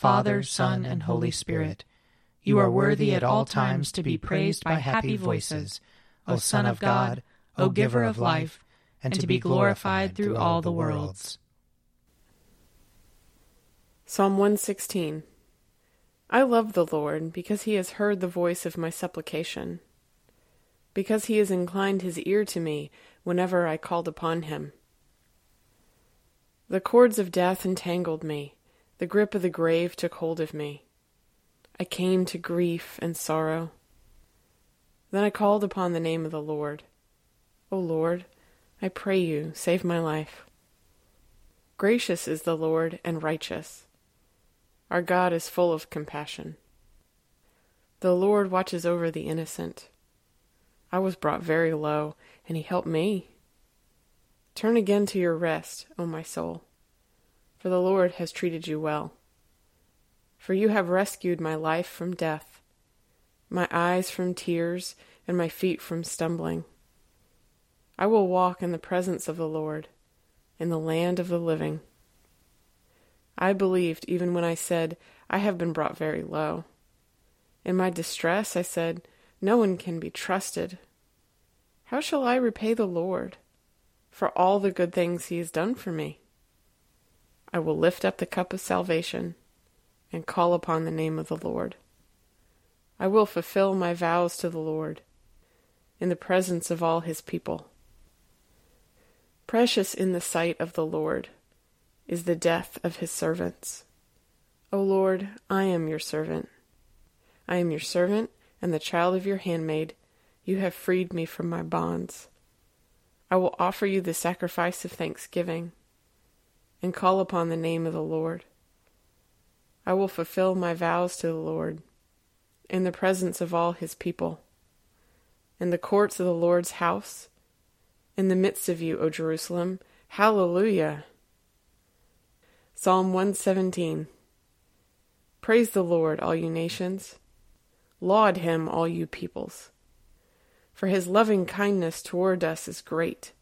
Father, Son, and Holy Spirit. You are worthy at all times to be praised by happy voices, O Son of God, O Giver of life, and to be glorified through all the worlds. Psalm 116 I love the Lord because he has heard the voice of my supplication, because he has inclined his ear to me whenever I called upon him. The cords of death entangled me, the grip of the grave took hold of me. I came to grief and sorrow. Then I called upon the name of the Lord. O Lord, I pray you, save my life. Gracious is the Lord and righteous. Our God is full of compassion. The Lord watches over the innocent. I was brought very low, and he helped me. Turn again to your rest, O my soul, for the Lord has treated you well. For you have rescued my life from death, my eyes from tears, and my feet from stumbling. I will walk in the presence of the Lord, in the land of the living. I believed even when I said, I have been brought very low. In my distress, I said, No one can be trusted. How shall I repay the Lord for all the good things he has done for me? I will lift up the cup of salvation and call upon the name of the Lord. I will fulfill my vows to the Lord in the presence of all his people. Precious in the sight of the Lord is the death of his servants. O Lord, I am your servant. I am your servant and the child of your handmaid. You have freed me from my bonds. I will offer you the sacrifice of thanksgiving and call upon the name of the Lord. I will fulfill my vows to the Lord in the presence of all his people, in the courts of the Lord's house, in the midst of you, O Jerusalem. Hallelujah! Psalm 117 Praise the Lord, all you nations. Laud him, all you peoples. For his loving kindness toward us is great,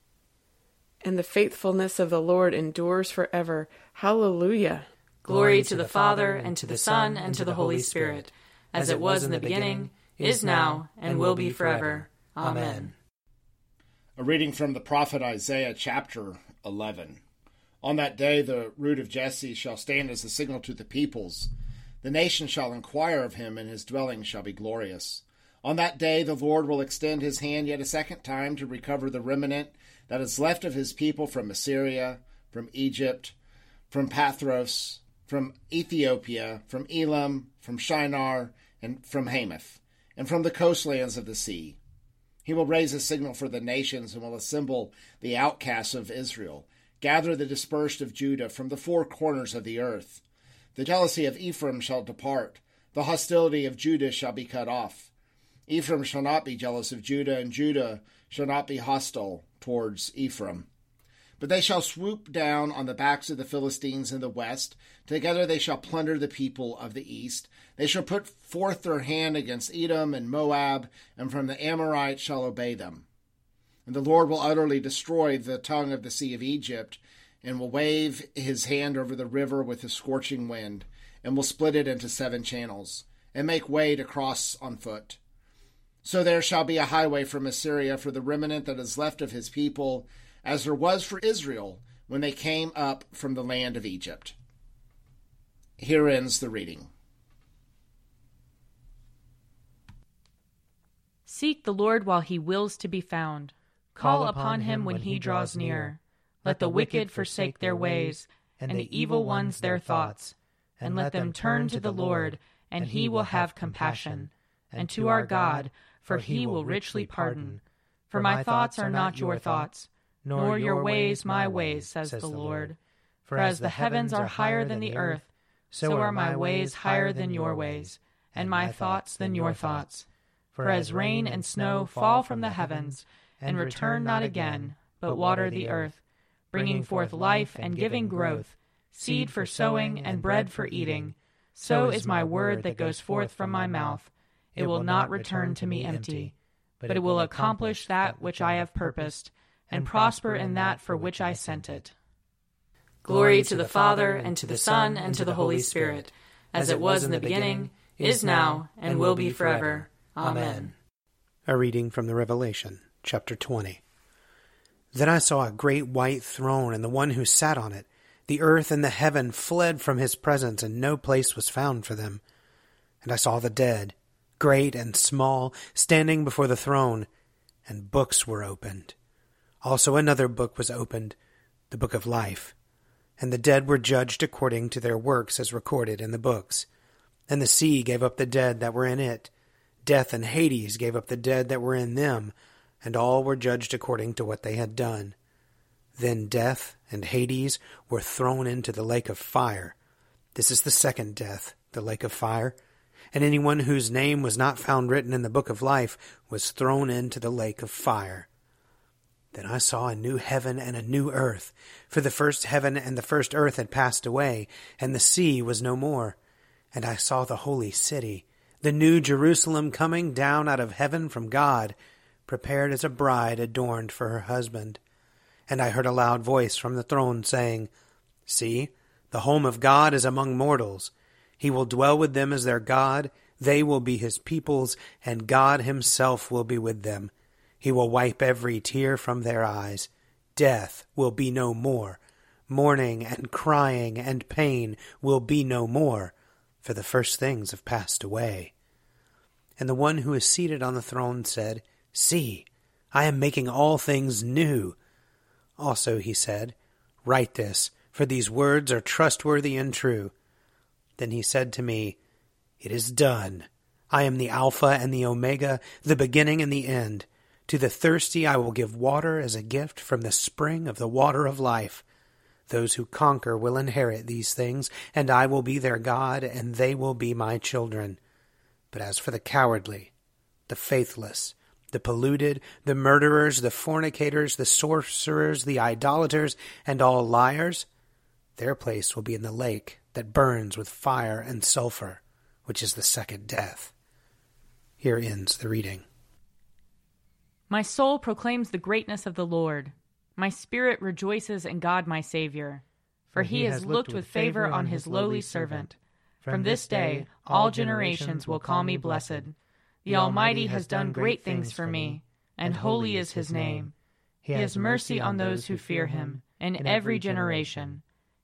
and the faithfulness of the Lord endures forever. Hallelujah! Glory to the Father, and to the Son, and to the Holy Spirit, as it was in the beginning, is now, and will be forever. Amen. A reading from the prophet Isaiah, chapter 11. On that day, the root of Jesse shall stand as a signal to the peoples. The nations shall inquire of him, and his dwelling shall be glorious. On that day, the Lord will extend his hand yet a second time to recover the remnant that is left of his people from Assyria, from Egypt, from Pathros, from Ethiopia, from Elam, from Shinar, and from Hamath, and from the coastlands of the sea. He will raise a signal for the nations and will assemble the outcasts of Israel Gather the dispersed of Judah from the four corners of the earth. The jealousy of Ephraim shall depart, the hostility of Judah shall be cut off. Ephraim shall not be jealous of Judah, and Judah shall not be hostile towards Ephraim. But they shall swoop down on the backs of the Philistines in the west. Together they shall plunder the people of the east. They shall put forth their hand against Edom and Moab, and from the Ammonites shall obey them. And the Lord will utterly destroy the tongue of the sea of Egypt, and will wave his hand over the river with a scorching wind, and will split it into seven channels, and make way to cross on foot. So there shall be a highway from Assyria for the remnant that is left of his people as there was for Israel when they came up from the land of Egypt. Here ends the reading. Seek the Lord while he wills to be found. Call upon him when he draws near. Let the wicked forsake their ways, and the evil ones their thoughts. And let them turn to the Lord, and he will have compassion. And to our God, for he will richly pardon. For my thoughts are not your thoughts nor your ways my ways, says the Lord. For as the heavens are higher than the earth, so are my ways higher than your ways, and my thoughts than your thoughts. For as rain and snow fall from the heavens, and return not again, but water the earth, bringing forth life and giving growth, seed for sowing and bread for eating, so is my word that goes forth from my mouth. It will not return to me empty, but it will accomplish that which I have purposed and prosper in that for which I sent it. Glory to the Father, and to the Son, and to the Holy Spirit, as it was in the beginning, is now, and will be forever. Amen. A reading from the Revelation, chapter 20. Then I saw a great white throne, and the one who sat on it. The earth and the heaven fled from his presence, and no place was found for them. And I saw the dead, great and small, standing before the throne, and books were opened. Also another book was opened, the book of life, and the dead were judged according to their works as recorded in the books. And the sea gave up the dead that were in it. Death and Hades gave up the dead that were in them, and all were judged according to what they had done. Then death and Hades were thrown into the lake of fire. This is the second death, the lake of fire. And anyone whose name was not found written in the book of life was thrown into the lake of fire. Then I saw a new heaven and a new earth, for the first heaven and the first earth had passed away, and the sea was no more. And I saw the holy city, the new Jerusalem coming down out of heaven from God, prepared as a bride adorned for her husband. And I heard a loud voice from the throne saying, See, the home of God is among mortals. He will dwell with them as their God, they will be his peoples, and God himself will be with them he will wipe every tear from their eyes. Death will be no more. Mourning and crying and pain will be no more, for the first things have passed away. And the one who is seated on the throne said, See, I am making all things new. Also he said, Write this, for these words are trustworthy and true. Then he said to me, It is done. I am the Alpha and the Omega, the beginning and the end. To the thirsty I will give water as a gift from the spring of the water of life. Those who conquer will inherit these things, and I will be their God, and they will be my children. But as for the cowardly, the faithless, the polluted, the murderers, the fornicators, the sorcerers, the idolaters, and all liars, their place will be in the lake that burns with fire and sulphur, which is the second death. Here ends the reading. My soul proclaims the greatness of the Lord. My spirit rejoices in God my Saviour. For he has looked with favor on his lowly servant. From this day all generations will call me blessed. The Almighty has done great things for me, and holy is his name. He has mercy on those who fear him, in every generation.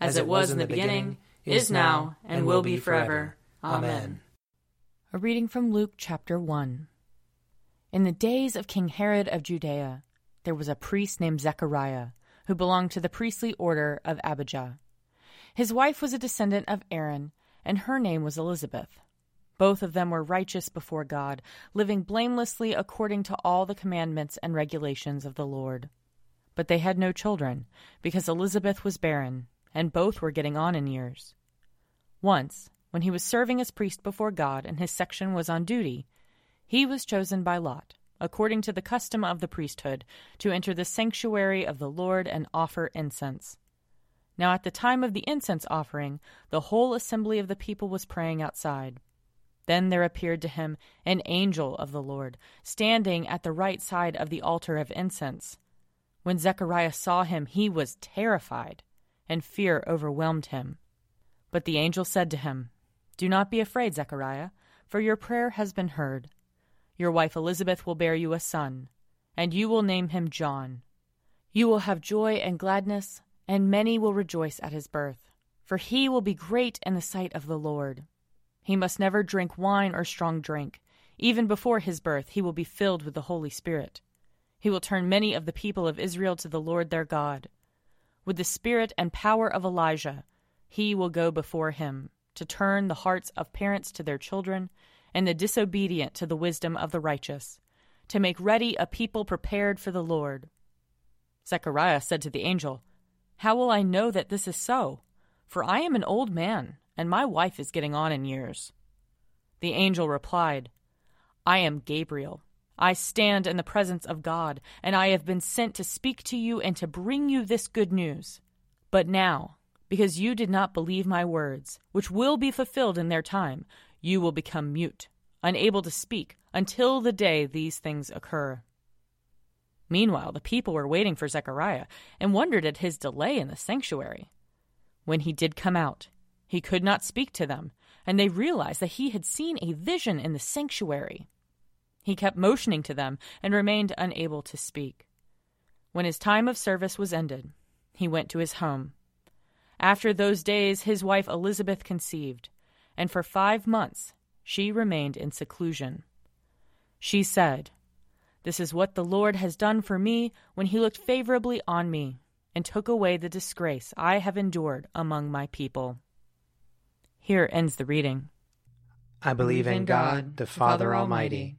as it was in the beginning, is now, and will be forever. Amen. A reading from Luke chapter 1. In the days of King Herod of Judea, there was a priest named Zechariah, who belonged to the priestly order of Abijah. His wife was a descendant of Aaron, and her name was Elizabeth. Both of them were righteous before God, living blamelessly according to all the commandments and regulations of the Lord. But they had no children, because Elizabeth was barren, and both were getting on in years. Once, when he was serving as priest before God and his section was on duty, he was chosen by Lot, according to the custom of the priesthood, to enter the sanctuary of the Lord and offer incense. Now at the time of the incense offering, the whole assembly of the people was praying outside. Then there appeared to him an angel of the Lord, standing at the right side of the altar of incense. When Zechariah saw him, he was terrified, and fear overwhelmed him. But the angel said to him, Do not be afraid, Zechariah, for your prayer has been heard. Your wife Elizabeth will bear you a son, and you will name him John. You will have joy and gladness and many will rejoice at his birth, for he will be great in the sight of the Lord. He must never drink wine or strong drink. Even before his birth, he will be filled with the Holy Spirit. He will turn many of the people of Israel to the Lord their God. With the spirit and power of Elijah, he will go before him to turn the hearts of parents to their children and the disobedient to the wisdom of the righteous, to make ready a people prepared for the Lord. Zechariah said to the angel, how will I know that this is so? For I am an old man, and my wife is getting on in years. The angel replied, I am Gabriel. I stand in the presence of God, and I have been sent to speak to you and to bring you this good news. But now, because you did not believe my words, which will be fulfilled in their time, you will become mute, unable to speak, until the day these things occur. Meanwhile, the people were waiting for Zechariah and wondered at his delay in the sanctuary. When he did come out, he could not speak to them, and they realized that he had seen a vision in the sanctuary. He kept motioning to them and remained unable to speak. When his time of service was ended, he went to his home. After those days, his wife Elizabeth conceived, and for five months she remained in seclusion. She said, this is what the Lord has done for me when he looked favorably on me and took away the disgrace I have endured among my people. Here ends the reading. I believe in God, the Father Almighty,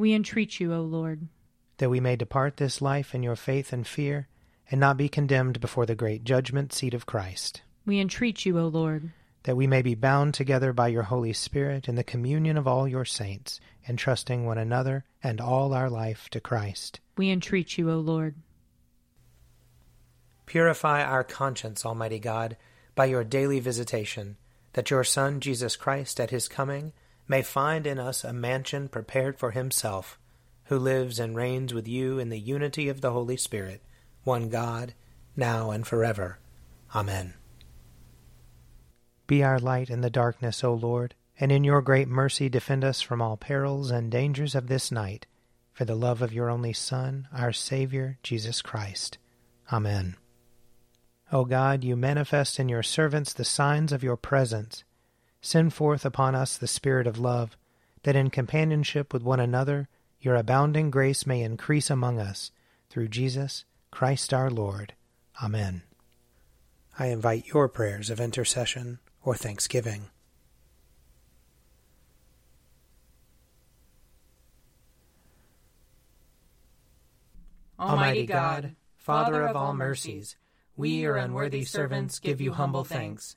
We entreat you, O Lord. That we may depart this life in your faith and fear, and not be condemned before the great judgment seat of Christ. We entreat you, O Lord that we may be bound together by your Holy Spirit in the communion of all your saints, entrusting one another and all our life to Christ. We entreat you, O Lord. Purify our conscience, Almighty God, by your daily visitation, that your Son, Jesus Christ, at his coming, may find in us a mansion prepared for himself, who lives and reigns with you in the unity of the Holy Spirit, one God, now and forever. Amen. Be our light in the darkness, O Lord, and in your great mercy defend us from all perils and dangers of this night, for the love of your only Son, our Saviour, Jesus Christ. Amen. O God, you manifest in your servants the signs of your presence. Send forth upon us the Spirit of love, that in companionship with one another your abounding grace may increase among us, through Jesus Christ our Lord. Amen. I invite your prayers of intercession or thanksgiving. Almighty God, Father of all mercies, we, your unworthy servants, give you humble thanks